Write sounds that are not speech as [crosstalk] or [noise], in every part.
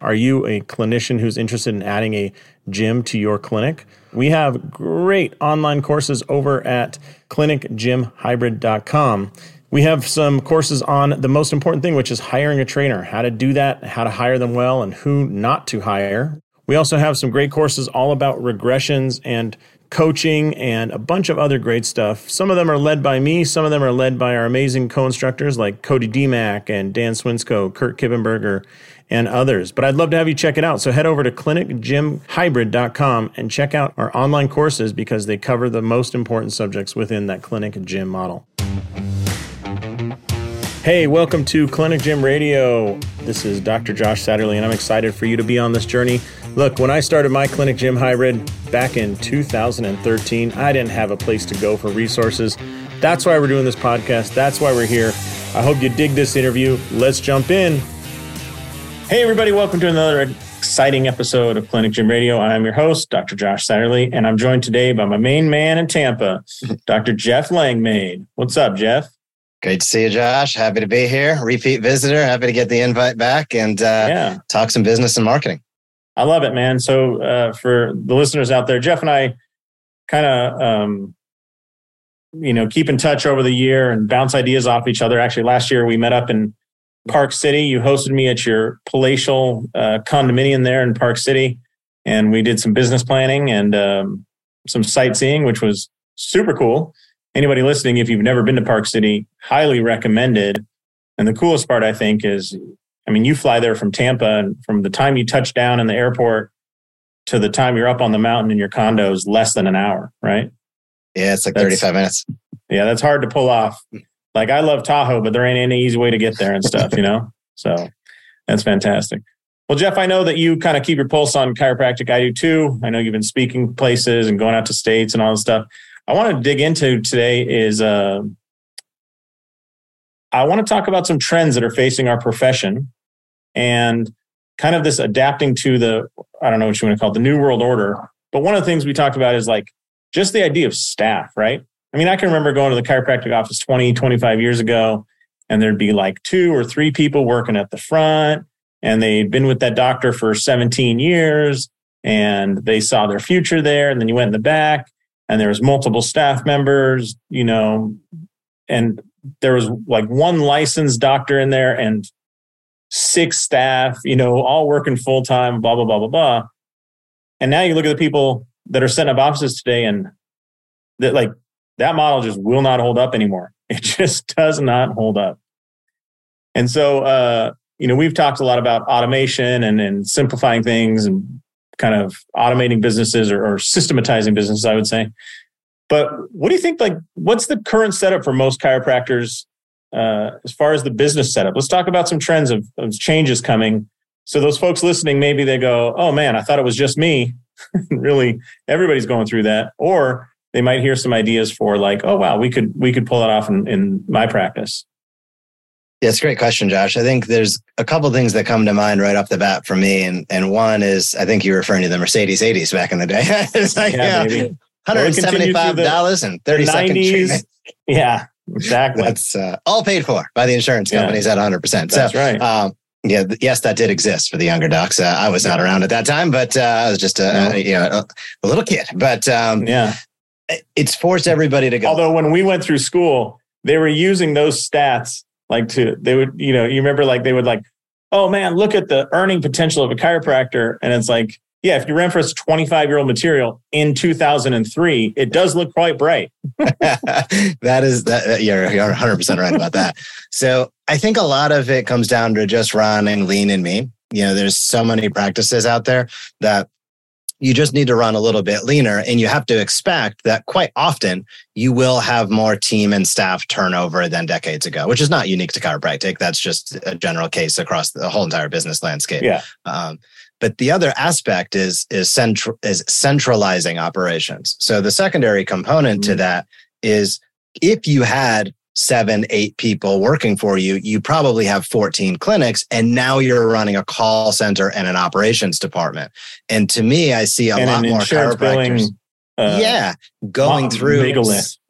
Are you a clinician who's interested in adding a gym to your clinic? We have great online courses over at clinicgymhybrid.com. We have some courses on the most important thing, which is hiring a trainer, how to do that, how to hire them well, and who not to hire. We also have some great courses all about regressions and coaching and a bunch of other great stuff. Some of them are led by me, some of them are led by our amazing co instructors like Cody DeMack and Dan Swinsko, Kurt Kippenberger, and others. But I'd love to have you check it out. So head over to clinicgymhybrid.com and check out our online courses because they cover the most important subjects within that clinic gym model. Hey, welcome to Clinic Gym Radio. This is Dr. Josh Satterlee, and I'm excited for you to be on this journey. Look, when I started my Clinic Gym Hybrid back in 2013, I didn't have a place to go for resources. That's why we're doing this podcast. That's why we're here. I hope you dig this interview. Let's jump in. Hey, everybody, welcome to another exciting episode of Clinic Gym Radio. I'm your host, Dr. Josh Satterlee, and I'm joined today by my main man in Tampa, [laughs] Dr. Jeff Langmaid. What's up, Jeff? Great to see you, Josh. Happy to be here. Repeat visitor. Happy to get the invite back and uh, yeah. talk some business and marketing. I love it, man. So uh, for the listeners out there, Jeff and I kind of, um, you know, keep in touch over the year and bounce ideas off each other. Actually, last year we met up in Park City. You hosted me at your palatial uh, condominium there in Park City, and we did some business planning and um, some sightseeing, which was super cool anybody listening, if you've never been to Park City, highly recommended. And the coolest part, I think, is I mean, you fly there from Tampa, and from the time you touch down in the airport to the time you're up on the mountain in your condo is less than an hour, right? Yeah, it's like that's, 35 minutes. Yeah, that's hard to pull off. Like, I love Tahoe, but there ain't any easy way to get there and stuff, you know? So that's fantastic. Well, Jeff, I know that you kind of keep your pulse on chiropractic. I do too. I know you've been speaking places and going out to states and all this stuff. I want to dig into today is uh, I want to talk about some trends that are facing our profession and kind of this adapting to the, I don't know what you want to call it, the new world order. But one of the things we talked about is like just the idea of staff, right? I mean, I can remember going to the chiropractic office 20, 25 years ago, and there'd be like two or three people working at the front, and they'd been with that doctor for 17 years, and they saw their future there. And then you went in the back, and there was multiple staff members, you know, and there was like one licensed doctor in there and six staff, you know, all working full time, blah, blah, blah, blah, blah. And now you look at the people that are setting up offices today and that like that model just will not hold up anymore. [laughs] It just does not hold up. And so, uh, you know, we've talked a lot about automation and, and simplifying things and kind of automating businesses or, or systematizing businesses, I would say. But what do you think? Like, what's the current setup for most chiropractors uh, as far as the business setup? Let's talk about some trends of, of changes coming. So those folks listening, maybe they go, "Oh man, I thought it was just me." [laughs] really, everybody's going through that. Or they might hear some ideas for like, "Oh wow, we could we could pull that off in, in my practice." Yeah, it's a great question, Josh. I think there's a couple things that come to mind right off the bat for me. And and one is I think you're referring to the Mercedes 80s back in the day. [laughs] it's like yeah, yeah $175 and 30 second treatment. Yeah, exactly. That's uh, all paid for by the insurance companies yeah. at 100%. That's so, right. Um, yeah, yes, that did exist for the younger docs. Uh, I was not around at that time, but uh, I was just a, no. you know a, a, little kid. But um, yeah, it's forced everybody to go. Although when we went through school, they were using those stats like to they would you know you remember like they would like oh man look at the earning potential of a chiropractor and it's like yeah if you ran for this 25 year old material in 2003 it does look quite bright. [laughs] That is that you're, you're 100% right about that. So i think a lot of it comes down to just running lean and mean you know there's so many practices out there that you just need to run a little bit leaner and you have to expect that quite often you will have more team and staff turnover than decades ago which is not unique to chiropractic. That's just a general case across the whole entire business landscape. Yeah. Um, but the other aspect is is central is centralizing operations so the secondary component mm-hmm. to that is if you had seven, eight people working for you, you probably have 14 clinics. And now you're running a call center and an operations department. And to me, I see a and lot more chiropractors. Billing, uh, yeah, going through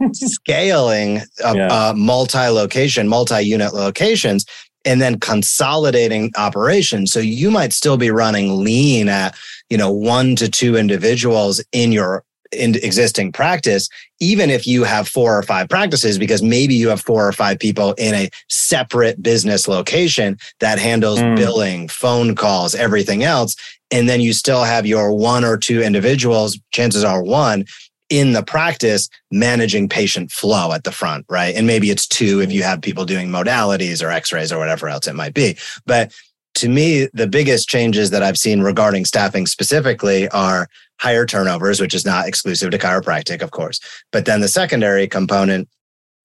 [laughs] scaling a, yeah. multi-location, multi-unit locations and then consolidating operations. So you might still be running lean at, you know, one to two individuals in your in existing practice, even if you have four or five practices, because maybe you have four or five people in a separate business location that handles mm. billing, phone calls, everything else. And then you still have your one or two individuals, chances are one in the practice managing patient flow at the front, right? And maybe it's two if you have people doing modalities or x-rays or whatever else it might be. But to me, the biggest changes that I've seen regarding staffing specifically are higher turnovers, which is not exclusive to chiropractic, of course. But then the secondary component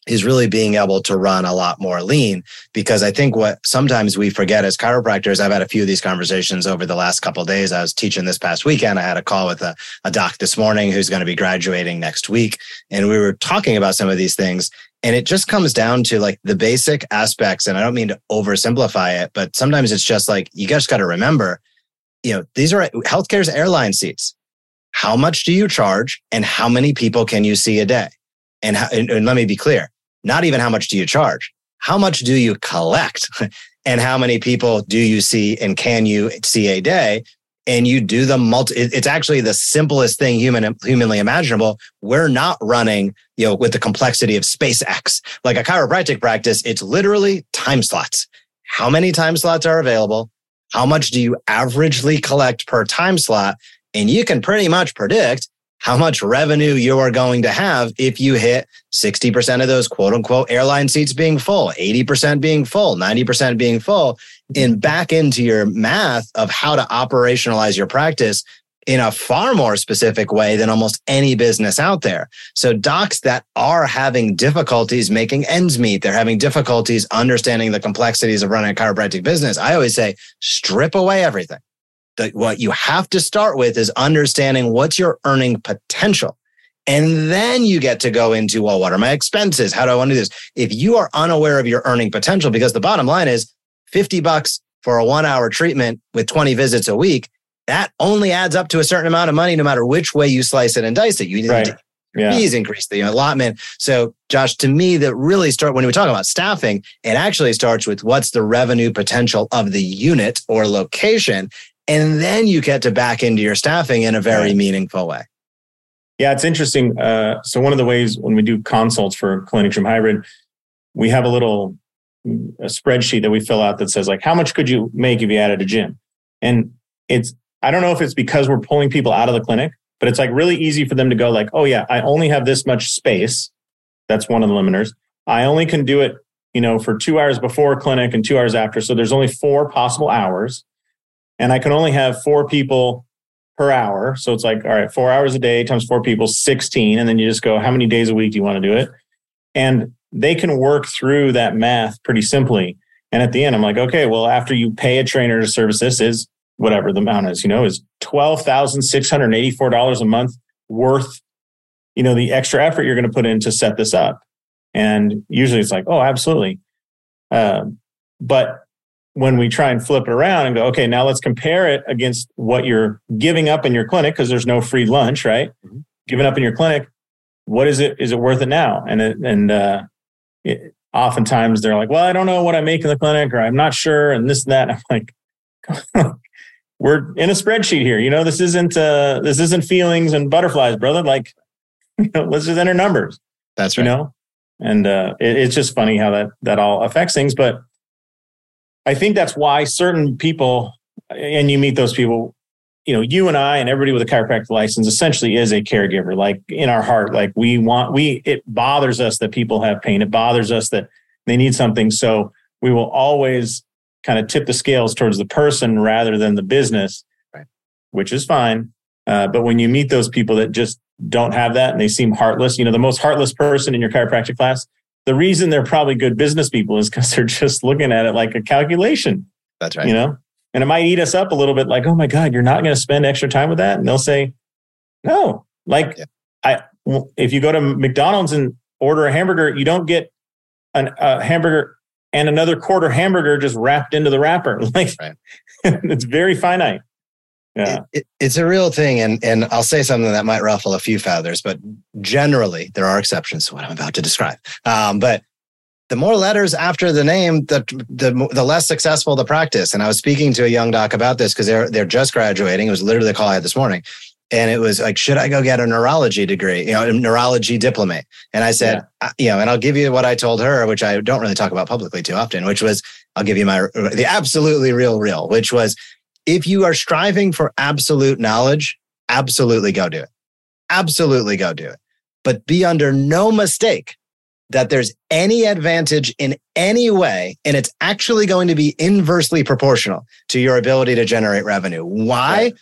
is really being able to run a lot more lean because I think what sometimes we forget as chiropractors, I've had a few of these conversations over the last couple days. I was teaching this past weekend. I had a call with a, a doc this morning who's going to be graduating next week. And we were talking about some of these things. And it just comes down to like the basic aspects. And I don't mean to oversimplify it, but sometimes it's just like, you just got to remember, you know, these are healthcare's airline seats. How much do you charge and how many people can you see a day? And, how, and, and let me be clear not even how much do you charge? How much do you collect? [laughs] and how many people do you see and can you see a day? And you do the multi, it's actually the simplest thing human, humanly imaginable. We're not running, you know, with the complexity of SpaceX. Like a chiropractic practice, it's literally time slots. How many time slots are available? How much do you averagely collect per time slot? And you can pretty much predict how much revenue you are going to have if you hit 60% of those quote unquote airline seats being full, 80% being full, 90% being full, and back into your math of how to operationalize your practice in a far more specific way than almost any business out there. So docs that are having difficulties making ends meet, they're having difficulties understanding the complexities of running a chiropractic business. I always say strip away everything the, what you have to start with is understanding what's your earning potential. And then you get to go into, well, what are my expenses? How do I want to do this? If you are unaware of your earning potential, because the bottom line is 50 bucks for a one hour treatment with 20 visits a week, that only adds up to a certain amount of money, no matter which way you slice it and dice it. You need right. to yeah. fees increase the allotment. So Josh, to me, that really start when we talk about staffing, it actually starts with what's the revenue potential of the unit or location. And then you get to back into your staffing in a very right. meaningful way. Yeah, it's interesting. Uh, so one of the ways when we do consults for Clinic Gym Hybrid, we have a little a spreadsheet that we fill out that says like how much could you make if you added a gym, and it's I don't know if it's because we're pulling people out of the clinic, but it's like really easy for them to go like, oh yeah, I only have this much space. That's one of the limiters. I only can do it, you know, for two hours before clinic and two hours after. So there's only four possible hours and I can only have four people per hour. So it's like, all right, four hours a day times four people, 16. And then you just go, how many days a week do you want to do it? And they can work through that math pretty simply. And at the end, I'm like, okay, well, after you pay a trainer to service this is whatever the amount is, you know, is $12,684 a month worth, you know, the extra effort you're going to put in to set this up. And usually it's like, oh, absolutely. Uh, but when we try and flip it around and go, okay, now let's compare it against what you're giving up in your clinic because there's no free lunch, right? Mm-hmm. Giving up in your clinic, what is it? Is it worth it now? And it, and uh, it, oftentimes they're like, well, I don't know what I make in the clinic, or I'm not sure, and this and that. I'm like, [laughs] we're in a spreadsheet here. You know, this isn't uh, this isn't feelings and butterflies, brother. Like, [laughs] you know, let's just enter numbers. That's right. You know, and uh, it, it's just funny how that that all affects things, but I think that's why certain people, and you meet those people, you know, you and I and everybody with a chiropractic license essentially is a caregiver. Like in our heart, like we want, we, it bothers us that people have pain. It bothers us that they need something. So we will always kind of tip the scales towards the person rather than the business, right. which is fine. Uh, but when you meet those people that just don't have that and they seem heartless, you know, the most heartless person in your chiropractic class the reason they're probably good business people is because [laughs] they're just looking at it like a calculation. That's right. You know, and it might eat us up a little bit like, oh my God, you're not going to spend extra time with that. And they'll say, no, like yeah. I, if you go to McDonald's and order a hamburger, you don't get an, a hamburger and another quarter hamburger just wrapped into the wrapper. [laughs] Like right. [laughs] it's very finite. Yeah. It, it, it's a real thing. And, and I'll say something that might ruffle a few feathers, but generally there are exceptions to what I'm about to describe. Um, but the more letters after the name, the, the the less successful the practice. And I was speaking to a young doc about this because they're they're just graduating. It was literally the call I had this morning, and it was like, should I go get a neurology degree, you know, a neurology diploma? And I said, yeah. you know, and I'll give you what I told her, which I don't really talk about publicly too often, which was, I'll give you my the absolutely real real, which was, if you are striving for absolute knowledge, absolutely go do it, absolutely go do it, but be under no mistake that there's any advantage in any way, and it's actually going to be inversely proportional to your ability to generate revenue. Why? Right.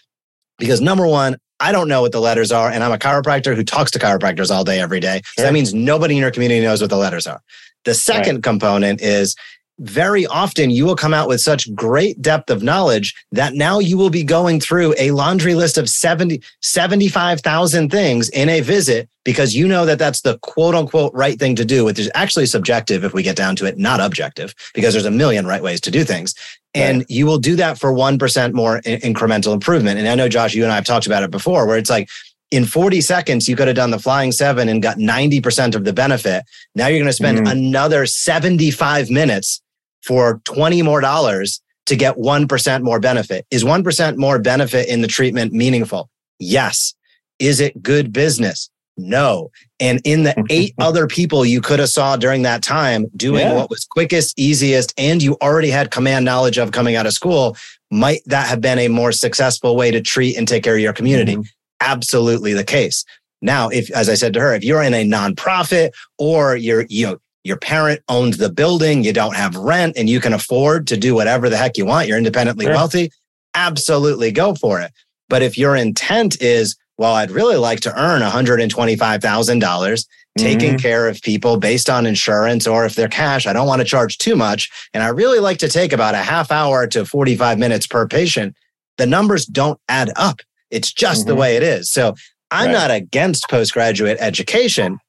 Because number one, I don't know what the letters are, and I'm a chiropractor who talks to chiropractors all day, every day. So that means nobody in your community knows what the letters are. The second right. component is very often you will come out with such great depth of knowledge that now you will be going through a laundry list of 70, 75,000 things in a visit because you know that that's the quote unquote right thing to do, which is actually subjective if we get down to it, not objective, because there's a million right ways to do things. And right. you will do that for 1% more incremental improvement. And I know, Josh, you and I have talked about it before, where it's like, in 40 seconds, you could have done the flying seven and got 90% of the benefit. Now you're going to spend mm-hmm. another 75 minutes for 20 more dollars to get 1% more benefit. Is 1% more benefit in the treatment meaningful? Yes. Is it good business? No. And in the [laughs] eight other people you could have saw during that time doing yeah. what was quickest, easiest, and you already had command knowledge of coming out of school, might that have been a more successful way to treat and take care of your community? Mm-hmm. Absolutely the case. Now, if, as I said to her, if you're in a nonprofit or you're, you know, your parent owns the building, you don't have rent, and you can afford to do whatever the heck you want, you're independently sure. wealthy, absolutely go for it. But if your intent is, well, I'd really like to earn $125,000 taking mm-hmm. care of people based on insurance, or if they're cash, I don't want to charge too much. And I really like to take about a half hour to 45 minutes per patient. The numbers don't add up. It's just mm-hmm. the way it is. So I'm right. not against postgraduate education.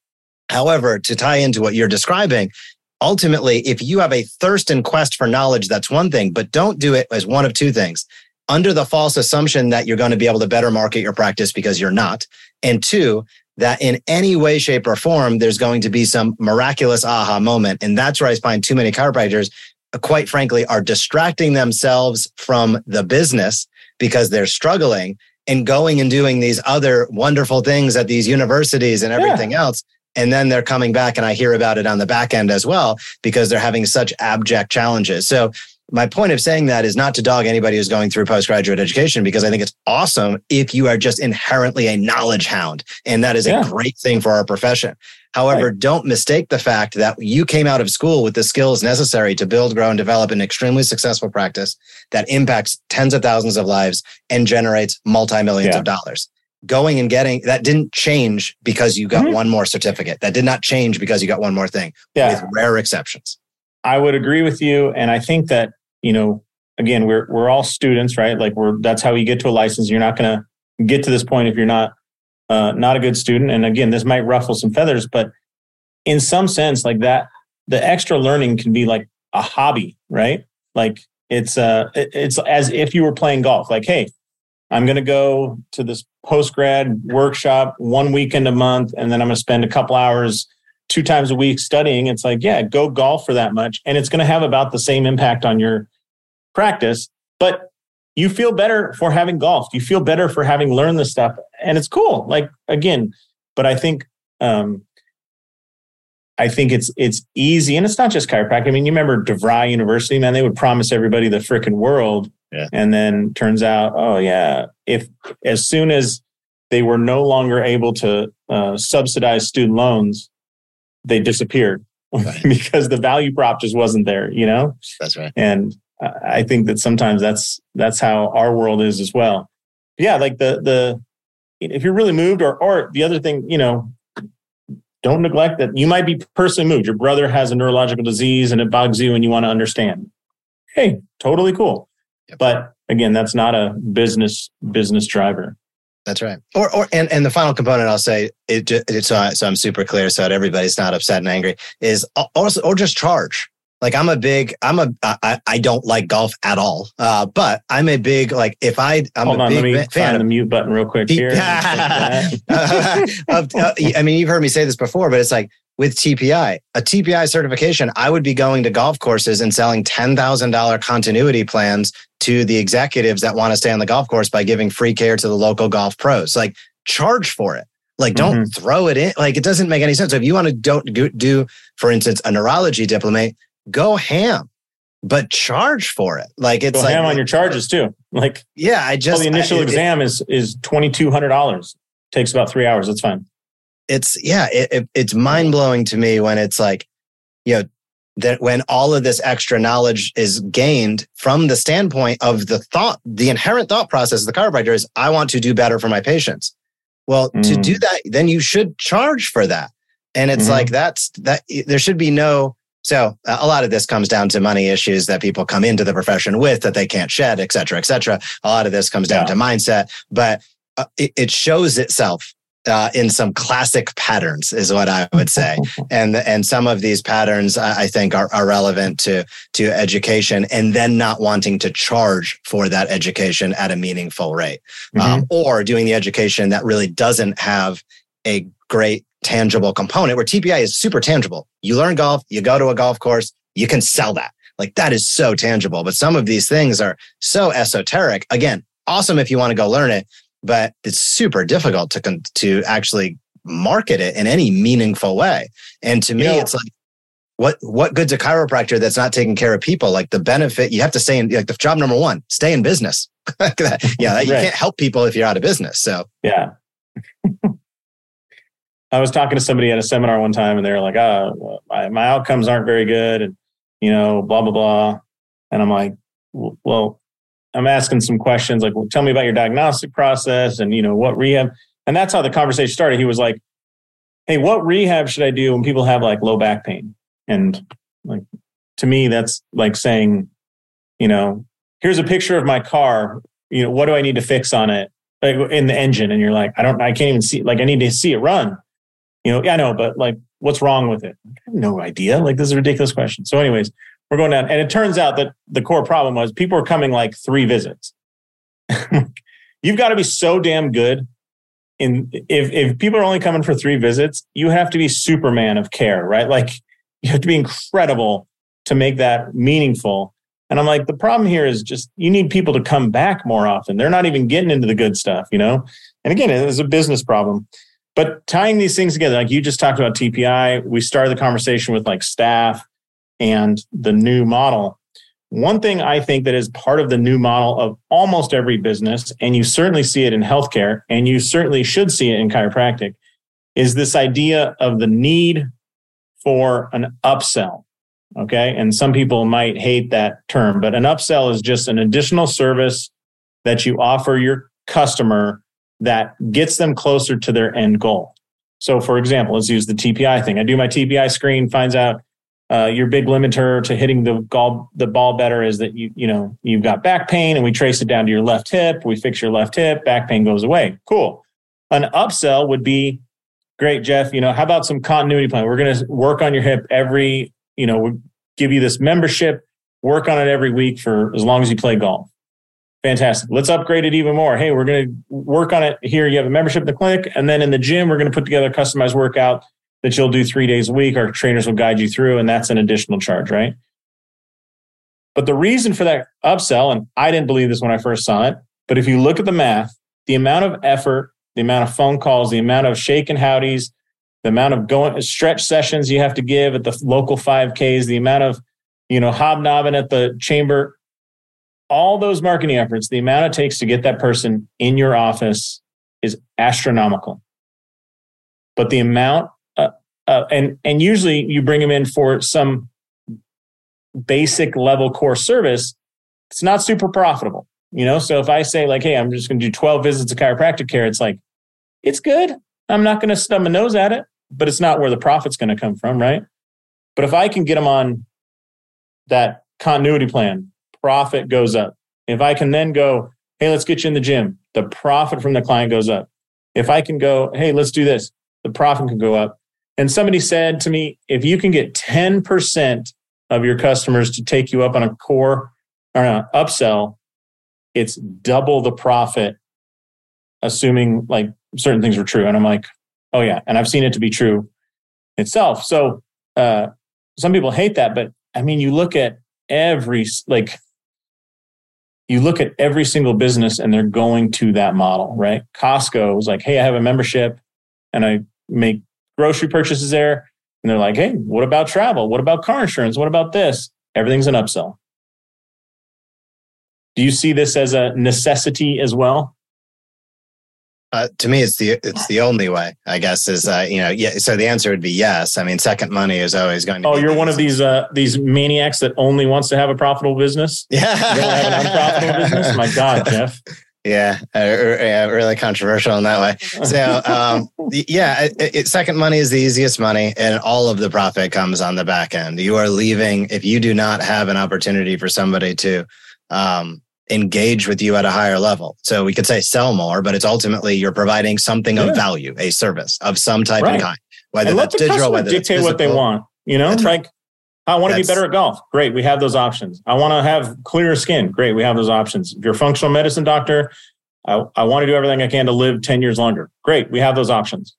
However, to tie into what you're describing, ultimately, if you have a thirst and quest for knowledge, that's one thing, but don't do it as one of two things under the false assumption that you're going to be able to better market your practice because you're not. And two, that in any way, shape, or form, there's going to be some miraculous aha moment. And that's where I find too many chiropractors, quite frankly, are distracting themselves from the business because they're struggling and going and doing these other wonderful things at these universities and everything yeah. else and then they're coming back and I hear about it on the back end as well because they're having such abject challenges. So my point of saying that is not to dog anybody who's going through postgraduate education because I think it's awesome if you are just inherently a knowledge hound. And that is yeah. a great thing for our profession. However, right. don't mistake the fact that you came out of school with the skills necessary to build, grow, and develop an extremely successful practice that impacts tens of thousands of lives and generates multi millions yeah. of dollars going and getting that didn't change because you got mm-hmm. one more certificate. That did not change because you got one more thing, yeah. with rare exceptions. I would agree with you. And I think that, you know, again, we're we're all students, right? Like we're that's how you get to a license. You're not gonna get to this point if you're not uh, not a good student. And again, this might ruffle some feathers, but in some sense, like that, the extra learning can be like a hobby, right? Like it's uh it's as if you were playing golf. Like, hey, I'm going to go to this post grad workshop one weekend a month, and then I'm going to spend a couple hours two times a week studying. It's like, yeah, go golf for that much. And it's going to have about the same impact on your practice, but you feel better for having golfed. You feel better for having learned this stuff. And it's cool. Like, again, but I think, um, I think it's it's easy, and it's not just chiropractic. I mean, you remember DeVry University, man? They would promise everybody the freaking world, yeah. And then turns out, oh yeah, if as soon as they were no longer able to uh, subsidize student loans, they disappeared right. [laughs] because the value prop just wasn't there. You know. That's right. And I think that sometimes that's that's how our world is as well. Yeah, like the the if you're really moved, or or the other thing, you know, don't neglect that you might be personally moved. Your brother has a neurological disease and it bugs you, and you want to understand. Hey, totally cool. Yep. But again, that's not a business business driver. That's right. Or, or and, and the final component I'll say it, it so, I, so I'm super clear so that everybody's not upset and angry is uh, also or just charge. Like I'm a big I'm a I, I don't like golf at all. Uh, but I'm a big like if I I'm Hold a on, big let me fan. find the mute button real quick here. [laughs] [laughs] uh, I mean, you've heard me say this before, but it's like with TPI. A TPI certification, I would be going to golf courses and selling $10,000 continuity plans to the executives that want to stay on the golf course by giving free care to the local golf pros. Like charge for it. Like don't mm-hmm. throw it in. Like it doesn't make any sense. So if you want to don't do, for instance, a neurology diplomate, go ham, but charge for it. Like it's go like ham on your charges too. [laughs] Like yeah, I just well, the initial I, exam it, is is twenty two hundred dollars. Takes about three hours. That's fine it's yeah, it, it, it's mind blowing to me when it's like, you know, that when all of this extra knowledge is gained from the standpoint of the thought, the inherent thought process of the chiropractor is, I want to do better for my patients. Well, mm. to do mm. that, then you should charge for that. And it's mm-hmm. like, that's that there should be no, so a lot of this comes down to money issues that people come into the profession with that they can't shed, et cetera, et cetera. A lot of this comes down yeah. to mindset, but uh, it, it shows itself uh, in some classic patterns is what I would say. [laughs] and and some of these patterns I think are, are relevant to to education and then not wanting to charge for that education at a meaningful rate mm-hmm. um, or doing the education that really doesn't have a great tangible component where TPI is super tangible. You learn golf, you go to a golf course, you can sell that. Like that is so tangible. But some of these things are so esoteric. Again, awesome if you want to go learn it but it's super difficult to to actually market it in any meaningful way. And to me, you know, it's like, what what good's a chiropractor that's not taking care of people? Like the benefit, you have to stay in like the job number one, stay in business. [laughs] yeah, you can't help people if you're out of business. So yeah. [laughs] I was talking to somebody at a seminar one time, and they were like, ah, "Oh, my, my outcomes aren't very good," and you know, blah blah blah. And I'm like, "Well, I'm asking some questions like, well, tell me about your diagnostic process and, you know, what rehab. And that's how the conversation started. He was like, Hey, what rehab should I do when people have like low back pain? And like, to me, that's like saying, you know, here's a picture of my car. You know, what do I need to fix on it? Like in the engine. And you're like, I don't, I can't even see, like, I need to see it run. You know, yeah, I know, but like, what's wrong with it? no idea. Like, this is a ridiculous question. So, anyways, we're going down. And it turns out that the core problem was people were coming like three visits. [laughs] You've got to be so damn good. In if if people are only coming for three visits, you have to be Superman of care, right? Like you have to be incredible to make that meaningful. And I'm like, the problem here is just you need people to come back more often. They're not even getting into the good stuff, you know? And again, it's a business problem. But tying these things together, like you just talked about TPI, we started the conversation with like staff and the new model. One thing I think that is part of the new model of almost every business, and you certainly see it in healthcare, and you certainly should see it in chiropractic, is this idea of the need for an upsell. Okay. And some people might hate that term, but an upsell is just an additional service that you offer your customer that gets them closer to their end goal. So, for example, let's use the TPI thing. I do my TPI screen, finds out uh, your big limiter to hitting the ball the ball better is that you you know you've got back pain and we trace it down to your left hip. We fix your left hip. Back pain goes away. Cool. An upsell would be great jeff you know how about some continuity plan? We're going to work on your hip every you know we give you this membership work on it every week for as long as you play golf fantastic let's upgrade it even more hey we're going to work on it here you have a membership in the clinic and then in the gym we're going to put together a customized workout that you'll do three days a week. Our trainers will guide you through, and that's an additional charge, right? But the reason for that upsell, and I didn't believe this when I first saw it, but if you look at the math, the amount of effort, the amount of phone calls, the amount of shake and howdies, the amount of going stretch sessions you have to give at the local 5Ks, the amount of, you know, hobnobbing at the chamber, all those marketing efforts, the amount it takes to get that person in your office is astronomical. But the amount uh, and and usually you bring them in for some basic level core service it's not super profitable you know? So if i say like hey i'm just going to do 12 visits of chiropractic care it's like it's good. I'm not going to stub my nose at it but it's not where the profit's going to come from right? But if i can get them on that continuity plan profit goes up if i can then go hey let's get you in the gym the profit from the client goes up if i can go hey let's do this the profit can go up and somebody said to me, if you can get 10% of your customers to take you up on a core or an upsell, it's double the profit, assuming like certain things were true. And I'm like, oh yeah. And I've seen it to be true. itself. So uh, some people hate that, but I mean, you look at every like you look at every single business and they're going to that model, right? Costco is like, hey, I have a membership and I make grocery purchases there. And they're like, hey, what about travel? What about car insurance? What about this? Everything's an upsell. Do you see this as a necessity as well? Uh, to me, it's the it's the only way. I guess is uh, you know yeah. So the answer would be yes. I mean, second money is always going to. Oh, you're one of these uh, these maniacs that only wants to have a profitable business. Yeah, you don't have an unprofitable business. My God, [laughs] Jeff. Yeah, uh, yeah, really controversial in that way. So, um, yeah, it, it, second money is the easiest money, and all of the profit comes on the back end. You are leaving if you do not have an opportunity for somebody to um, engage with you at a higher level. So we could say sell more, but it's ultimately you're providing something yeah. of value, a service of some type right. and kind, whether and that's digital, whether dictate what they want. You know, that's like I want to be better at golf. Great, we have those options. I want to have clearer skin. Great, we have those options. If you're a functional medicine doctor, I, I want to do everything I can to live 10 years longer. Great, we have those options.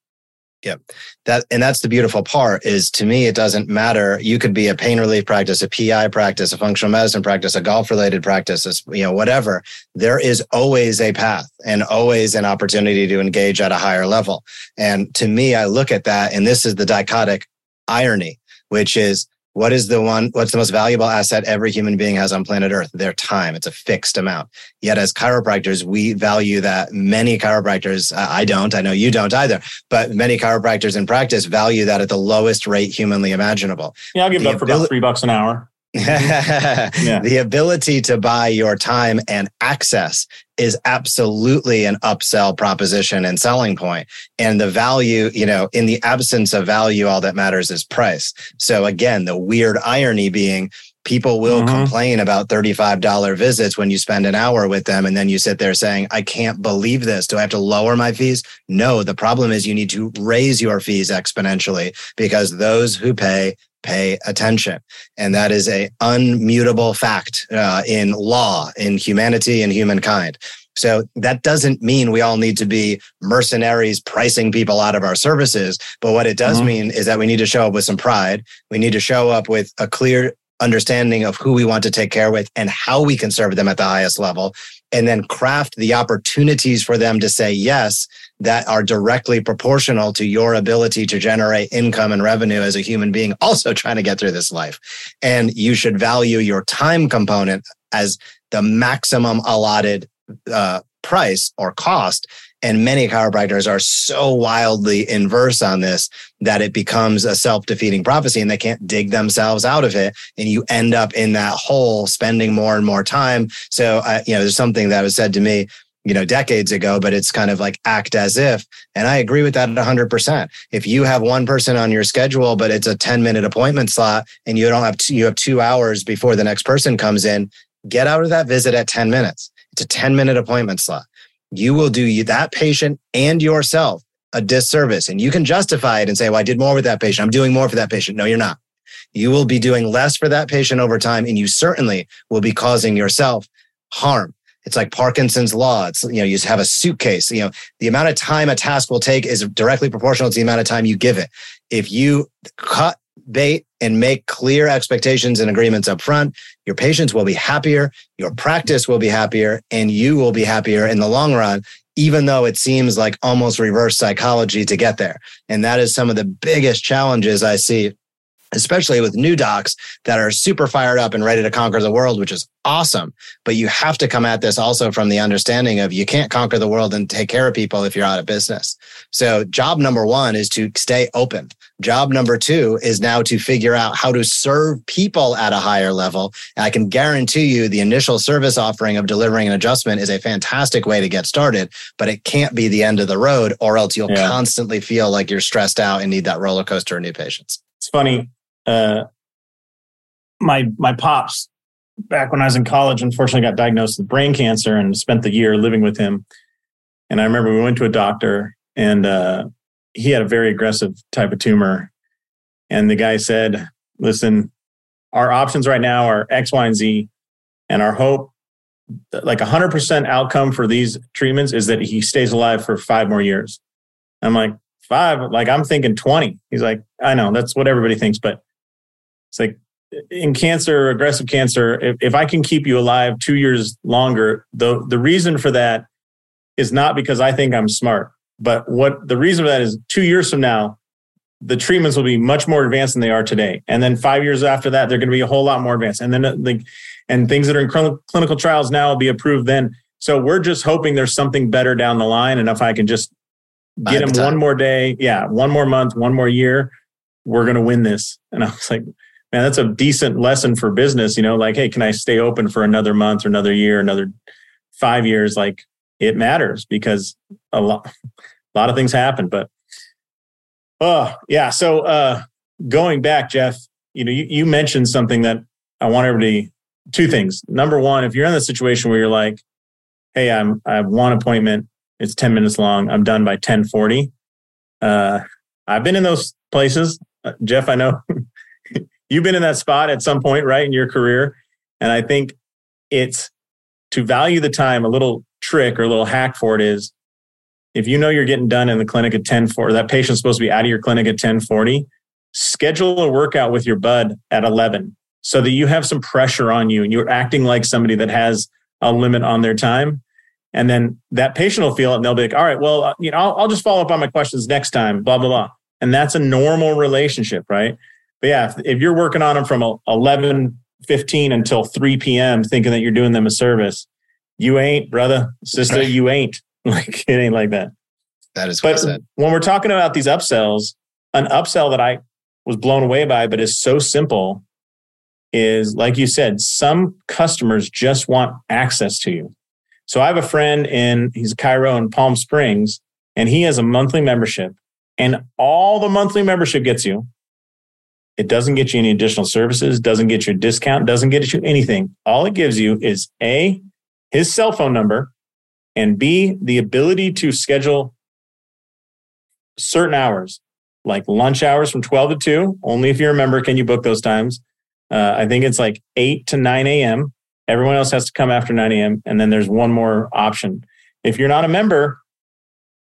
Yeah. That and that's the beautiful part is to me it doesn't matter. You could be a pain relief practice, a PI practice, a functional medicine practice, a golf related practice, you know, whatever. There is always a path and always an opportunity to engage at a higher level. And to me, I look at that and this is the dichotic irony, which is what is the one, what's the most valuable asset every human being has on planet Earth? Their time. It's a fixed amount. Yet as chiropractors, we value that. Many chiropractors, I don't, I know you don't either, but many chiropractors in practice value that at the lowest rate humanly imaginable. Yeah, I'll give the it up for about three bucks an hour. Yeah. [laughs] The ability to buy your time and access is absolutely an upsell proposition and selling point. And the value, you know, in the absence of value, all that matters is price. So again, the weird irony being people will mm-hmm. complain about $35 visits when you spend an hour with them. And then you sit there saying, I can't believe this. Do I have to lower my fees? No, the problem is you need to raise your fees exponentially because those who pay pay attention. And that is a unmutable fact uh, in law, in humanity and humankind. So that doesn't mean we all need to be mercenaries pricing people out of our services. But what it does mm-hmm. mean is that we need to show up with some pride. We need to show up with a clear understanding of who we want to take care with and how we can serve them at the highest level and then craft the opportunities for them to say yes that are directly proportional to your ability to generate income and revenue as a human being, also [laughs] trying to get through this life. And you should value your time component as the maximum allotted uh, price or cost. And many chiropractors are so wildly inverse on this that it becomes a self defeating prophecy and they can't dig themselves out of it. And you end up in that hole spending more and more time. So, uh, you know, there's something that was said to me you know, decades ago, but it's kind of like act as if. And I agree with that 100%. If you have one person on your schedule, but it's a 10 minute appointment slot and you don't have, two, you have two hours before the next person comes in, get out of that visit at 10 minutes. It's a 10 minute appointment slot. You will do that patient and yourself a disservice. And you can justify it and say, well, I did more with that patient. I'm doing more for that patient. No, you're not. You will be doing less for that patient over time. And you certainly will be causing yourself harm. It's like Parkinson's law. It's, you know, you have a suitcase, you know, the amount of time a task will take is directly proportional to the amount of time you give it. If you cut bait and make clear expectations and agreements up front, your patients will be happier, your practice will be happier, and you will be happier in the long run, even though it seems like almost reverse psychology to get there. And that is some of the biggest challenges I see especially with new docs that are super fired up and ready to conquer the world, which is awesome. But you have to come at this also from the understanding of you can't conquer the world and take care of people if you're out of business. So job number one is to stay open. Job number two is now to figure out how to serve people at a higher level. And I can guarantee you the initial service offering of delivering an adjustment is a fantastic way to get started, but it can't be the end of the road or else you'll yeah. constantly feel like you're stressed out and need that roller coaster of new patients. It's funny uh, my my pops back when I was in college, unfortunately, got diagnosed with brain cancer and spent the year living with him. And I remember we went to a doctor, and uh, he had a very aggressive type of tumor. And the guy said, "Listen, our options right now are X, Y, and Z, and our hope." Like a hundred percent outcome for these treatments is that he stays alive for five more years. I'm like, five. Like I'm thinking 20. He's like, I know that's what everybody thinks, but it's like in cancer, aggressive cancer, if, if I can keep you alive two years longer, the the reason for that is not because I think I'm smart, but what the reason for that is two years from now, the treatments will be much more advanced than they are today. And then five years after that, they're going to be a whole lot more advanced. And then uh, the, and things that are in clinical trials now will be approved then. So we're just hoping there's something better down the line. And if I can just get him one more day, yeah, one more month, one more year, we're going to win this. And I was like, man, that's a decent lesson for business. You know, like, hey, can I stay open for another month or another year, another five years? Like, it matters because a lot, [laughs] a lot of things happen. But oh yeah, so uh, going back, Jeff, you know, you, you mentioned something that I want everybody. Two things. Number one, if you're in the situation where you're like, hey, I'm I have one appointment. It's 10 minutes long. I'm done by 1040. Uh, I've been in those places. Uh, Jeff, I know [laughs] you've been in that spot at some point, right, in your career. And I think it's to value the time. A little trick or little hack for it is if you know you're getting done in the clinic at 1040, that patient's supposed to be out of your clinic at 1040, schedule a workout with your bud at 11 so that you have some pressure on you and you're acting like somebody that has a limit on their time. And then that patient will feel it and they'll be like, all right, well, uh, you know, I'll, I'll just follow up on my questions next time, blah, blah, blah. And that's a normal relationship, right? But yeah, if, if you're working on them from 11, 15 until 3 p.m., thinking that you're doing them a service, you ain't, brother, sister, you ain't. [laughs] Like it ain't like that. That is but when we're talking about these upsells, an upsell that I was blown away by, but is so simple, is like you said, some customers just want access to you. So I have a friend in he's a chiro in Palm Springs, and he has a monthly membership, and all the monthly membership gets you it doesn't get you any additional services, doesn't get you a discount, doesn't get you anything. All it gives you is A, his cell phone number, and B, the ability to schedule certain hours, like lunch hours from 12 to 2. Only if you remember can you book those times. Uh, I think it's like 8 to 9 a.m. Everyone else has to come after 9 a.m. And then there's one more option. If you're not a member,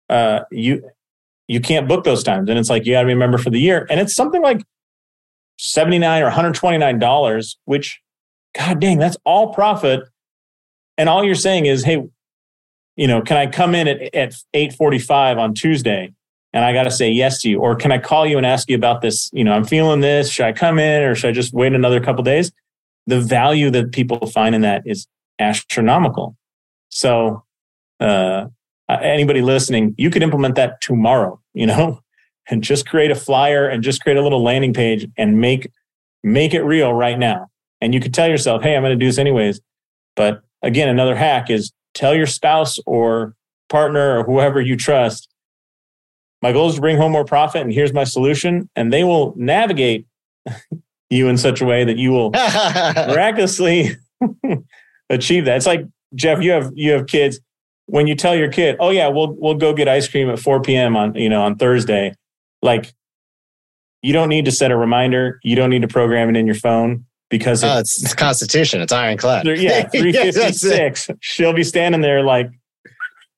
uh, you you can't book those times. And it's like you got to be a member for the year. And it's something like 79 or 129 dollars which god dang that's all profit and all you're saying is hey you know can i come in at, at 8.45 on tuesday and i got to say yes to you or can i call you and ask you about this you know i'm feeling this should i come in or should i just wait another couple days the value that people find in that is astronomical so uh, anybody listening you could implement that tomorrow you know [laughs] and just create a flyer and just create a little landing page and make make it real right now. And you could tell yourself, "Hey, I'm going to do this anyways." But again, another hack is tell your spouse or partner or whoever you trust, "My goal is to bring home more profit and here's my solution." And they will navigate [laughs] you in such a way that you will [laughs] miraculously [laughs] achieve that. It's like Jeff, you have you have kids when you tell your kid, "Oh yeah, we'll we'll go get ice cream at 4 p.m. on you know on Thursday," like you don't need to set a reminder. You don't need to program it in your phone because oh, it's, it's Constitution. It's ironclad. yeah, [laughs] three fifty six. She'll be standing there like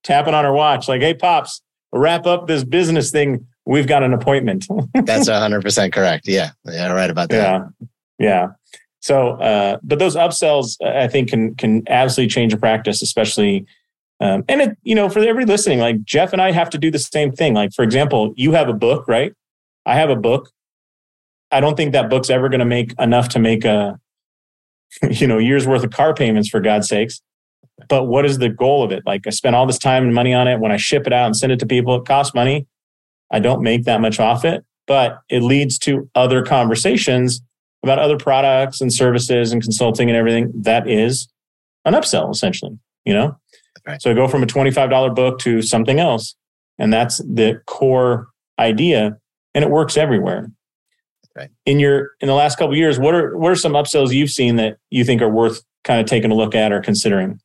tapping on her watch, like, "Hey, pops, wrap up this business thing. We've got an appointment." [laughs] That's hundred percent correct. Yeah, yeah, right about that. Yeah, yeah. So, uh, but those upsells, I think, can can absolutely change a practice, especially um, and it, you know, for every listening, like Jeff and I have to do the same thing. Like, for example, you have a book, right? I have a book. I don't think that book's ever going to make enough to make a, [laughs] you know, years worth of car payments for God's sakes. But what is the goal of it? Like, I spent all this time and money on it. When I ship it out and send it to people, it costs money. I don't make that much off it, but it leads to other conversations about other products and services and consulting and everything. That is an upsell, essentially, you know? Right. So I go from a $25 book to something else. And that's the core idea. And it works everywhere. Right. In your in the last couple years, what are what are some upsells you've seen that you think are worth kind of taking a look at or considering?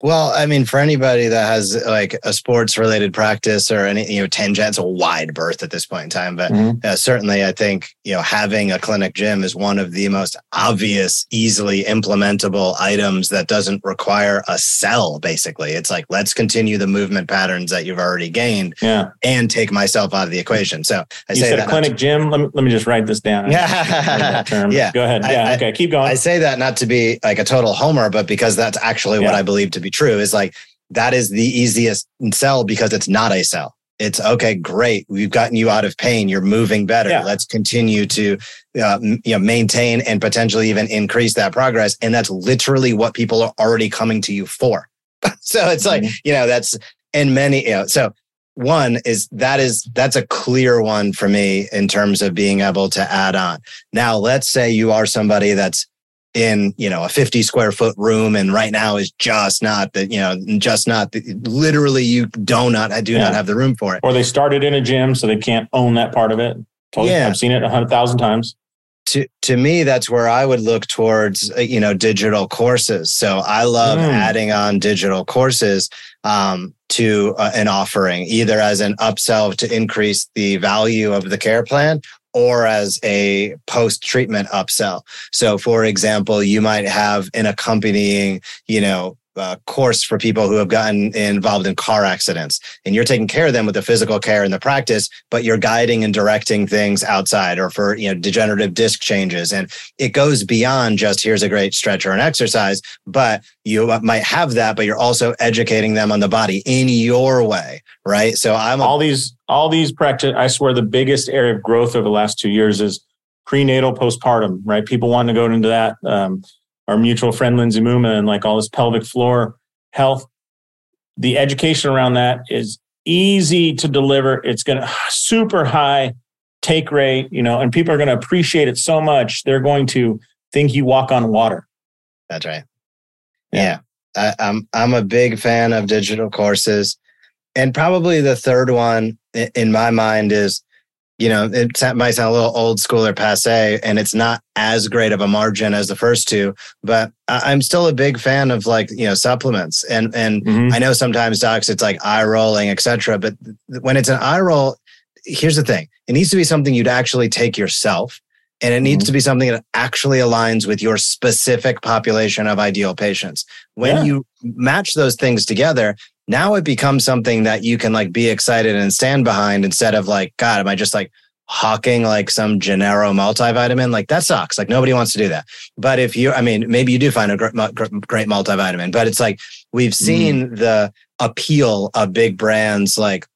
Well, I mean, for anybody that has like a sports related practice or any, you know, tangent, it's a wide berth at this point in time. But mm-hmm. uh, certainly, I think, you know, having a clinic gym is one of the most obvious, easily implementable items that doesn't require a cell, basically. It's like, let's continue the movement patterns that you've already gained yeah. and take myself out of the equation. So I you say said that clinic to, gym. Let me, let me just write this down. Yeah. [laughs] yeah. Go ahead. Yeah. I, okay. Keep going. I say that not to be like a total homer, but because that's actually yeah. what I believe to be true is like that is the easiest sell because it's not a sell. It's okay, great. We've gotten you out of pain. You're moving better. Yeah. Let's continue to uh, you know maintain and potentially even increase that progress. And that's literally what people are already coming to you for. [laughs] so it's like mm-hmm. you know that's in many you know so one is that is that's a clear one for me in terms of being able to add on. Now, let's say you are somebody that's in you know a 50 square foot room and right now is just not that you know just not the, literally you do not i do yeah. not have the room for it or they started in a gym so they can't own that part of it totally. yeah i've seen it a hundred thousand times to to me that's where i would look towards uh, you know digital courses so i love mm. adding on digital courses um, to uh, an offering either as an upsell to increase the value of the care plan or as a post treatment upsell. So, for example, you might have an accompanying, you know, uh, course for people who have gotten involved in car accidents and you're taking care of them with the physical care and the practice but you're guiding and directing things outside or for you know degenerative disc changes and it goes beyond just here's a great stretch or an exercise but you might have that but you're also educating them on the body in your way right so i'm all these all these practice, I swear the biggest area of growth over the last two years is prenatal postpartum, right? People want to go into that. Um, our mutual friend, Lindsay Muma, and like all this pelvic floor health. The education around that is easy to deliver. It's going [sighs] to super high take rate, you know, and people are going to appreciate it so much. They're going to think you walk on water. That's right. Yeah. yeah. I, I'm, I'm a big fan of digital courses. And probably the third one in my mind is, you know, it might sound a little old school or passe, and it's not as great of a margin as the first two, but I'm still a big fan of like, you know, supplements. And and mm-hmm. I know sometimes docs, it's like eye rolling, etc. But when it's an eye roll, here's the thing: it needs to be something you'd actually take yourself and it needs mm-hmm. to be something that actually aligns with your specific population of ideal patients. When yeah. you match those things together, now it becomes something that you can like be excited and stand behind instead of like, God, am I just like hawking like some Gennaro multivitamin? Like that sucks. Like nobody wants to do that. But if you, I mean, maybe you do find a great, great multivitamin, but it's like we've mm-hmm. seen mm. the appeal of big brands like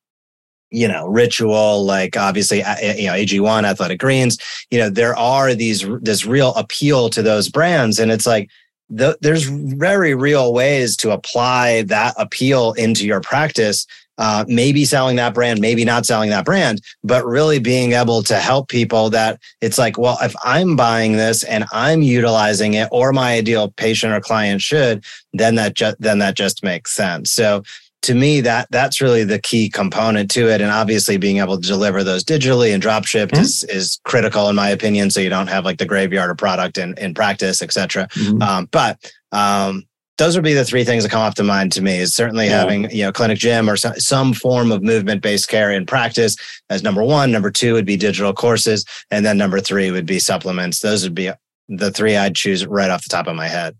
you know, ritual, like obviously, you know, AG1, Athletic Greens, you know, there are these, this real appeal to those brands. And it's like, the, there's very real ways to apply that appeal into your practice. Uh, maybe selling that brand, maybe not selling that brand, but really being able to help people that it's like, well, if I'm buying this and I'm utilizing it, or my ideal patient or client should, then that just then that just makes sense. So to me that that's really the key component to it and obviously being able to deliver those digitally and drop shipped mm-hmm. is is critical in my opinion so you don't have like the graveyard of product in, in practice etc mm-hmm. um, but um, those would be the three things that come up to mind to me is certainly yeah. having you know clinic gym or some, some form of movement based care in practice as number one number two would be digital courses and then number three would be supplements those would be the three i'd choose right off the top of my head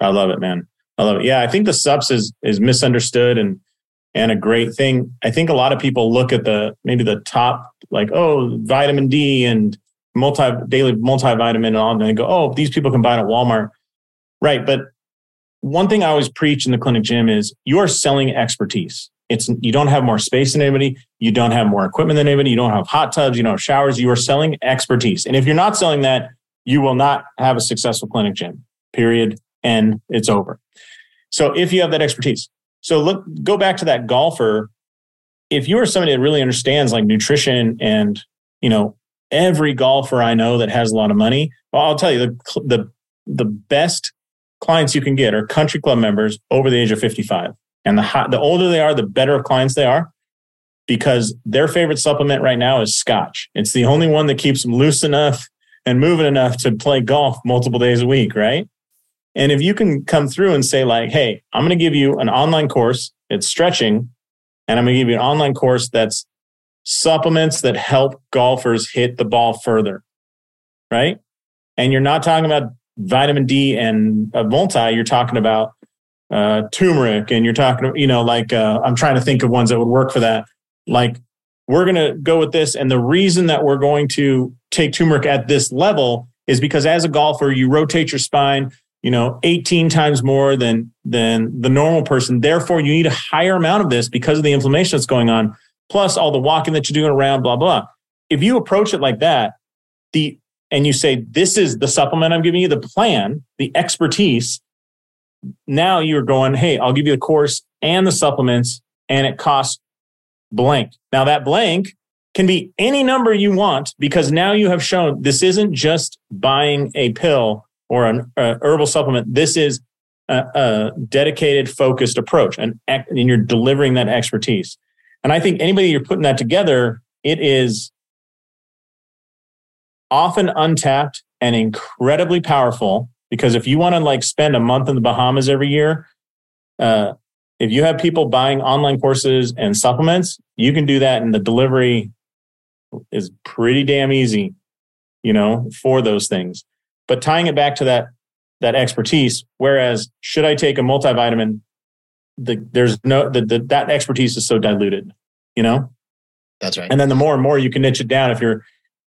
i love it man I love it. Yeah, I think the subs is is misunderstood and and a great thing. I think a lot of people look at the maybe the top like oh vitamin D and multi daily multivitamin and all, and they go oh these people can buy it at Walmart, right? But one thing I always preach in the clinic gym is you are selling expertise. It's you don't have more space than anybody, you don't have more equipment than anybody, you don't have hot tubs, you don't have showers. You are selling expertise, and if you're not selling that, you will not have a successful clinic gym. Period. And it's over. So if you have that expertise, so look, go back to that golfer. If you are somebody that really understands like nutrition and, you know, every golfer I know that has a lot of money, well, I'll tell you the, the, the best clients you can get are country club members over the age of 55. And the, the older they are, the better clients they are because their favorite supplement right now is scotch. It's the only one that keeps them loose enough and moving enough to play golf multiple days a week, right? And if you can come through and say, like, hey, I'm going to give you an online course, it's stretching, and I'm going to give you an online course that's supplements that help golfers hit the ball further, right? And you're not talking about vitamin D and a multi, you're talking about uh, turmeric and you're talking, you know, like uh, I'm trying to think of ones that would work for that. Like we're going to go with this. And the reason that we're going to take turmeric at this level is because as a golfer, you rotate your spine, you know, 18 times more than than the normal person. Therefore, you need a higher amount of this because of the inflammation that's going on, plus all the walking that you're doing around, blah, blah. If you approach it like that, the and you say, This is the supplement I'm giving you, the plan, the expertise, now you're going, hey, I'll give you the course and the supplements, and it costs blank. Now, that blank can be any number you want because now you have shown this isn't just buying a pill or an herbal supplement. This is a, a dedicated, focused approach, and, and you're delivering that expertise. And I think anybody you're putting that together, it is often untapped and incredibly powerful because if you want to like spend a month in the Bahamas every year, uh, if you have people buying online courses and supplements, you can do that, and the delivery is pretty damn easy, you know, for those things. But tying it back to that that expertise, whereas should I take a multivitamin, the, there's no the, the, that expertise is so diluted, you know. That's right. And then the more and more you can niche it down, if you're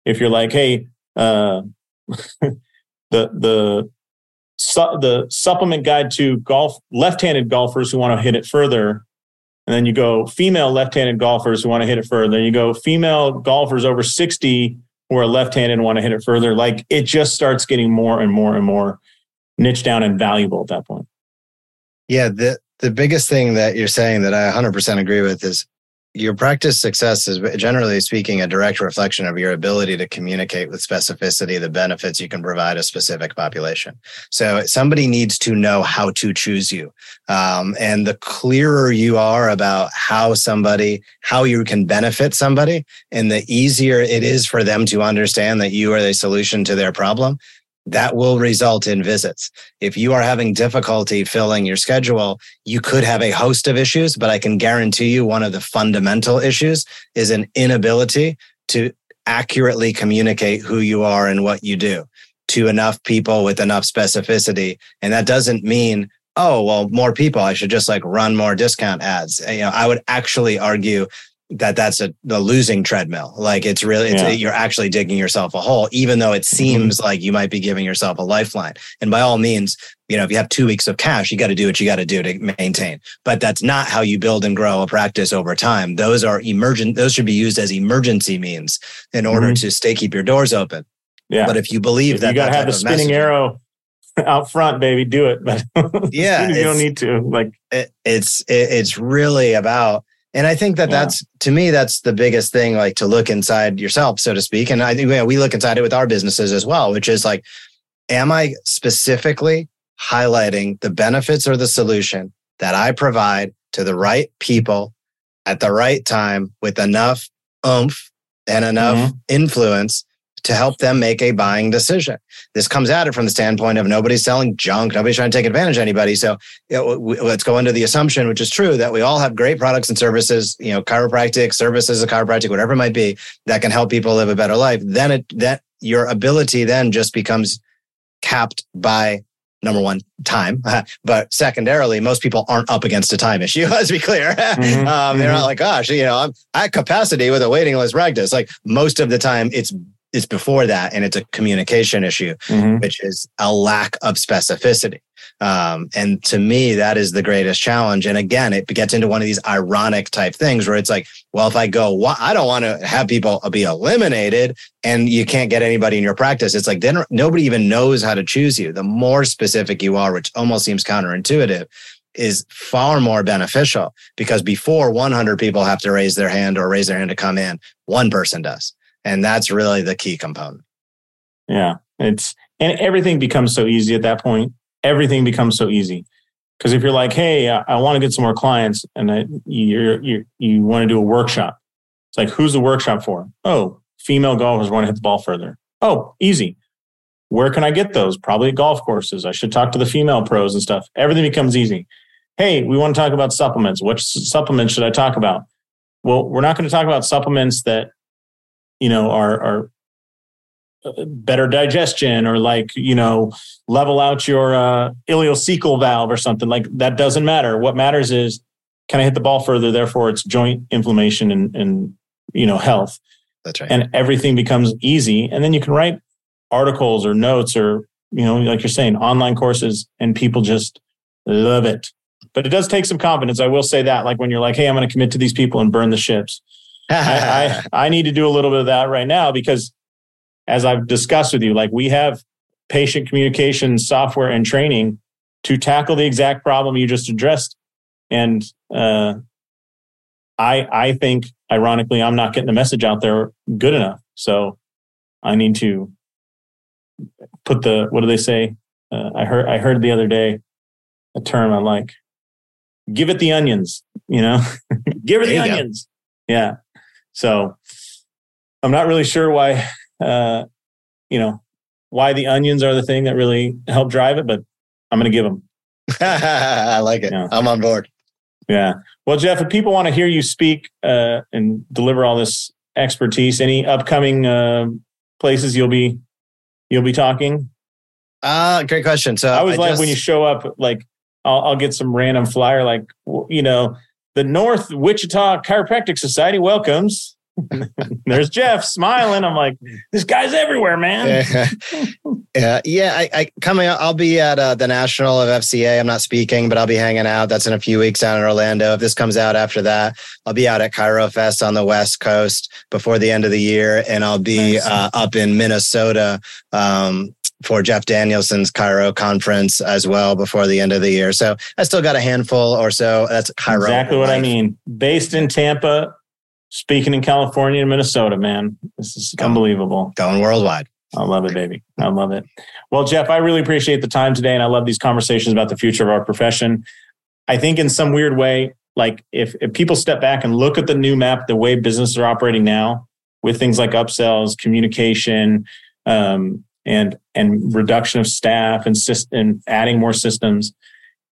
if you're like, hey, uh, [laughs] the the su- the supplement guide to golf left-handed golfers who want to hit it further and then you go female left-handed golfers who want to hit it further then you go female golfers over 60 who a left-handed and want to hit it further like it just starts getting more and more and more niche down and valuable at that point. Yeah the the biggest thing that you're saying that i 100% agree with is your practice success is generally speaking a direct reflection of your ability to communicate with specificity the benefits you can provide a specific population. So somebody needs to know how to choose you. Um, and the clearer you are about how somebody how you can benefit somebody and the easier it is for them to understand that you are the solution to their problem that will result in visits. If you are having difficulty filling your schedule, you could have a host of issues, but I can guarantee you one of the fundamental issues is an inability to accurately communicate who you are and what you do to enough people with enough specificity. And that doesn't mean, oh, well, more people, I should just like run more discount ads. You know, I would actually argue that that's a the losing treadmill. Like it's really, it's, yeah. you're actually digging yourself a hole, even though it mm-hmm. seems mm-hmm. like you might be giving yourself a lifeline. And by all means, you know, if you have two weeks of cash, you got to do what you got to do to maintain. But that's not how you build and grow a practice over time. Those are emergent. Those should be used as emergency means in order mm-hmm. to stay keep your doors open. Yeah. But if you believe if that you got to have the spinning arrow [laughs] out front, baby, do it. But [laughs] yeah, you don't need to. Like it, it's it, it's really about and I think that yeah. that's to me that's the biggest thing, like to look inside yourself, so to speak. And I think you know, we look inside it with our businesses as well, which is like, am I specifically highlighting the benefits or the solution that I provide to the right people at the right time with enough oomph and enough mm-hmm. influence to help them make a buying decision. This comes at it from the standpoint of nobody's selling junk, nobody's trying to take advantage of anybody. So you know, we, let's go into the assumption, which is true, that we all have great products and services, you know, chiropractic services, a chiropractic, whatever it might be, that can help people live a better life. Then it that your ability then just becomes capped by number one time [laughs] but secondarily most people aren't up against a time issue [laughs] let's be clear mm-hmm. [laughs] um, they're not mm-hmm. like gosh you know i'm at capacity with a waiting list practice like most of the time it's it's before that and it's a communication issue mm-hmm. which is a lack of specificity. Um, and to me that is the greatest challenge. And again it gets into one of these ironic type things where it's like well if i go well, i don't want to have people be eliminated and you can't get anybody in your practice. It's like then nobody even knows how to choose you. The more specific you are which almost seems counterintuitive is far more beneficial because before 100 people have to raise their hand or raise their hand to come in one person does and that's really the key component. Yeah. It's, and everything becomes so easy at that point. Everything becomes so easy. Because if you're like, hey, I, I want to get some more clients and I, you're, you're, you want to do a workshop, it's like, who's the workshop for? Oh, female golfers want to hit the ball further. Oh, easy. Where can I get those? Probably at golf courses. I should talk to the female pros and stuff. Everything becomes easy. Hey, we want to talk about supplements. What supplements should I talk about? Well, we're not going to talk about supplements that, you know, are, are uh, better digestion or like, you know, level out your uh, ileocecal valve or something like that doesn't matter. What matters is can I hit the ball further? Therefore, it's joint inflammation and, and you know, health. That's right. And everything becomes easy. And then you can write articles or notes or, you know, like you're saying, online courses, and people just love it. But it does take some confidence. I will say that. Like when you're like, hey, I'm going to commit to these people and burn the ships. [laughs] I, I, I need to do a little bit of that right now because as I've discussed with you, like we have patient communication software and training to tackle the exact problem you just addressed. And uh, I I think ironically I'm not getting the message out there good enough. So I need to put the what do they say? Uh, I heard I heard the other day a term I like. Give it the onions, you know. [laughs] Give it the onions. Go. Yeah. So I'm not really sure why uh, you know why the onions are the thing that really help drive it, but I'm going to give them. [laughs] I like it. Yeah. I'm on board. Yeah. Well, Jeff, if people want to hear you speak uh, and deliver all this expertise, any upcoming uh, places you'll be you'll be talking? Uh, great question. So I always I like just... when you show up, like I'll, I'll get some random flyer, like you know, the North Wichita Chiropractic Society welcomes [laughs] There's Jeff smiling. I'm like, this guy's everywhere, man. [laughs] yeah, yeah. I, I coming. I'll be at uh, the National of FCA. I'm not speaking, but I'll be hanging out. That's in a few weeks down in Orlando. If this comes out after that, I'll be out at Chiro Fest on the West Coast before the end of the year, and I'll be nice. uh, up in Minnesota um, for Jeff Danielson's Chiro conference as well before the end of the year. So I still got a handful or so. That's Chiro. Exactly what life. I mean. Based in Tampa, speaking in California and Minnesota, man. This is going, unbelievable. Going worldwide. I love it, baby. I love it. Well, Jeff, I really appreciate the time today, and I love these conversations about the future of our profession. I think in some weird way, like if, if people step back and look at the new map, the way businesses are operating now, with things like upsells, communication, um, and and reduction of staff and and adding more systems,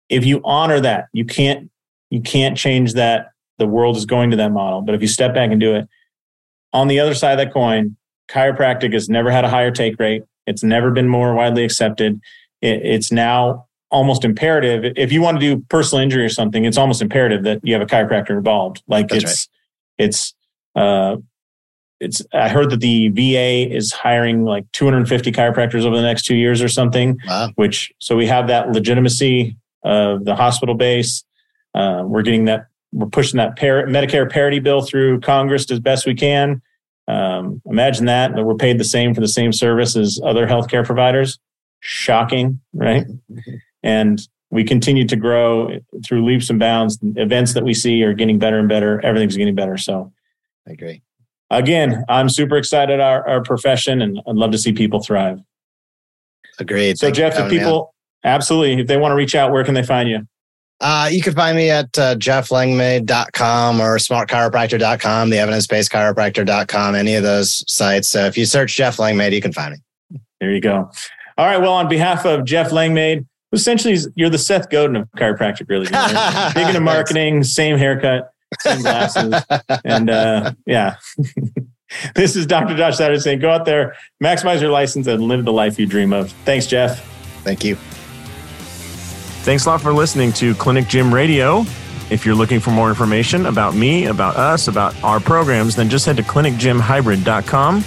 if you honor that, you can't you can't change that the world is going to that model. But if you step back and do it, on the other side of that coin, chiropractic has never had a higher take rate. It's never been more widely accepted. It, it's now almost imperative. If you want to do personal injury or something, it's almost imperative that you have a chiropractor involved. Like That's it's, right. it's, uh, it's, I heard that the VA is hiring like 250 chiropractors over the next two years or something, wow. which, so we have that legitimacy of the hospital base. Uh, we're getting that we're pushing that par- Medicare parity bill through Congress as best we can. Um, imagine that, that we're paid the same for the same service as other healthcare providers. Shocking, right? And we continue to grow through leaps and bounds. Events that we see are getting better and better. Everything's getting better. So I agree. Again, I'm super excited our, our profession and I'd love to see people thrive. Agreed. So, Thank Jeff, if people, absolutely, if they want to reach out, where can they find you? Uh, you can find me at uh, jefflangmaid.com or smartchiropractor.com, the evidence-based chiropractor.com, any of those sites. So if you search Jeff Langmaid, you can find me. There you go. All right. Well, on behalf of Jeff Langmaid, essentially you're the Seth Godin of chiropractic, really. [laughs] Big into marketing, same haircut, same glasses. and uh, yeah. [laughs] this is Dr. Josh Satterlee saying go out there, maximize your license, and live the life you dream of. Thanks, Jeff. Thank you. Thanks a lot for listening to Clinic Gym Radio. If you're looking for more information about me, about us, about our programs, then just head to clinicgymhybrid.com.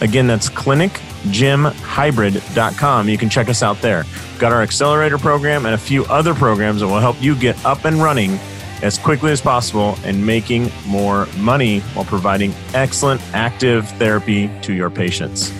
Again, that's clinicgymhybrid.com. You can check us out there. We've got our accelerator program and a few other programs that will help you get up and running as quickly as possible and making more money while providing excellent active therapy to your patients.